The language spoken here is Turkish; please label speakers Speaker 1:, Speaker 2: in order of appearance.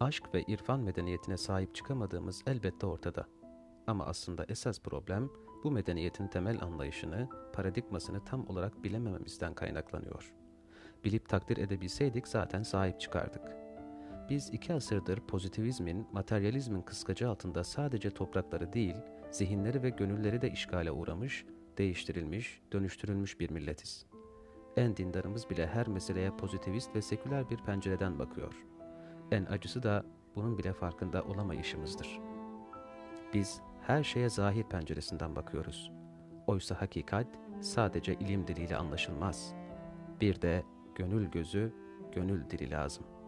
Speaker 1: Aşk ve irfan medeniyetine sahip çıkamadığımız elbette ortada. Ama aslında esas problem bu medeniyetin temel anlayışını, paradigmasını tam olarak bilemememizden kaynaklanıyor. Bilip takdir edebilseydik zaten sahip çıkardık. Biz iki asırdır pozitivizmin, materyalizmin kıskacı altında sadece toprakları değil, zihinleri ve gönülleri de işgale uğramış, değiştirilmiş, dönüştürülmüş bir milletiz. En dindarımız bile her meseleye pozitivist ve seküler bir pencereden bakıyor. En acısı da bunun bile farkında olamayışımızdır. Biz her şeye zahir penceresinden bakıyoruz. Oysa hakikat sadece ilim diliyle anlaşılmaz. Bir de gönül gözü, gönül dili lazım.''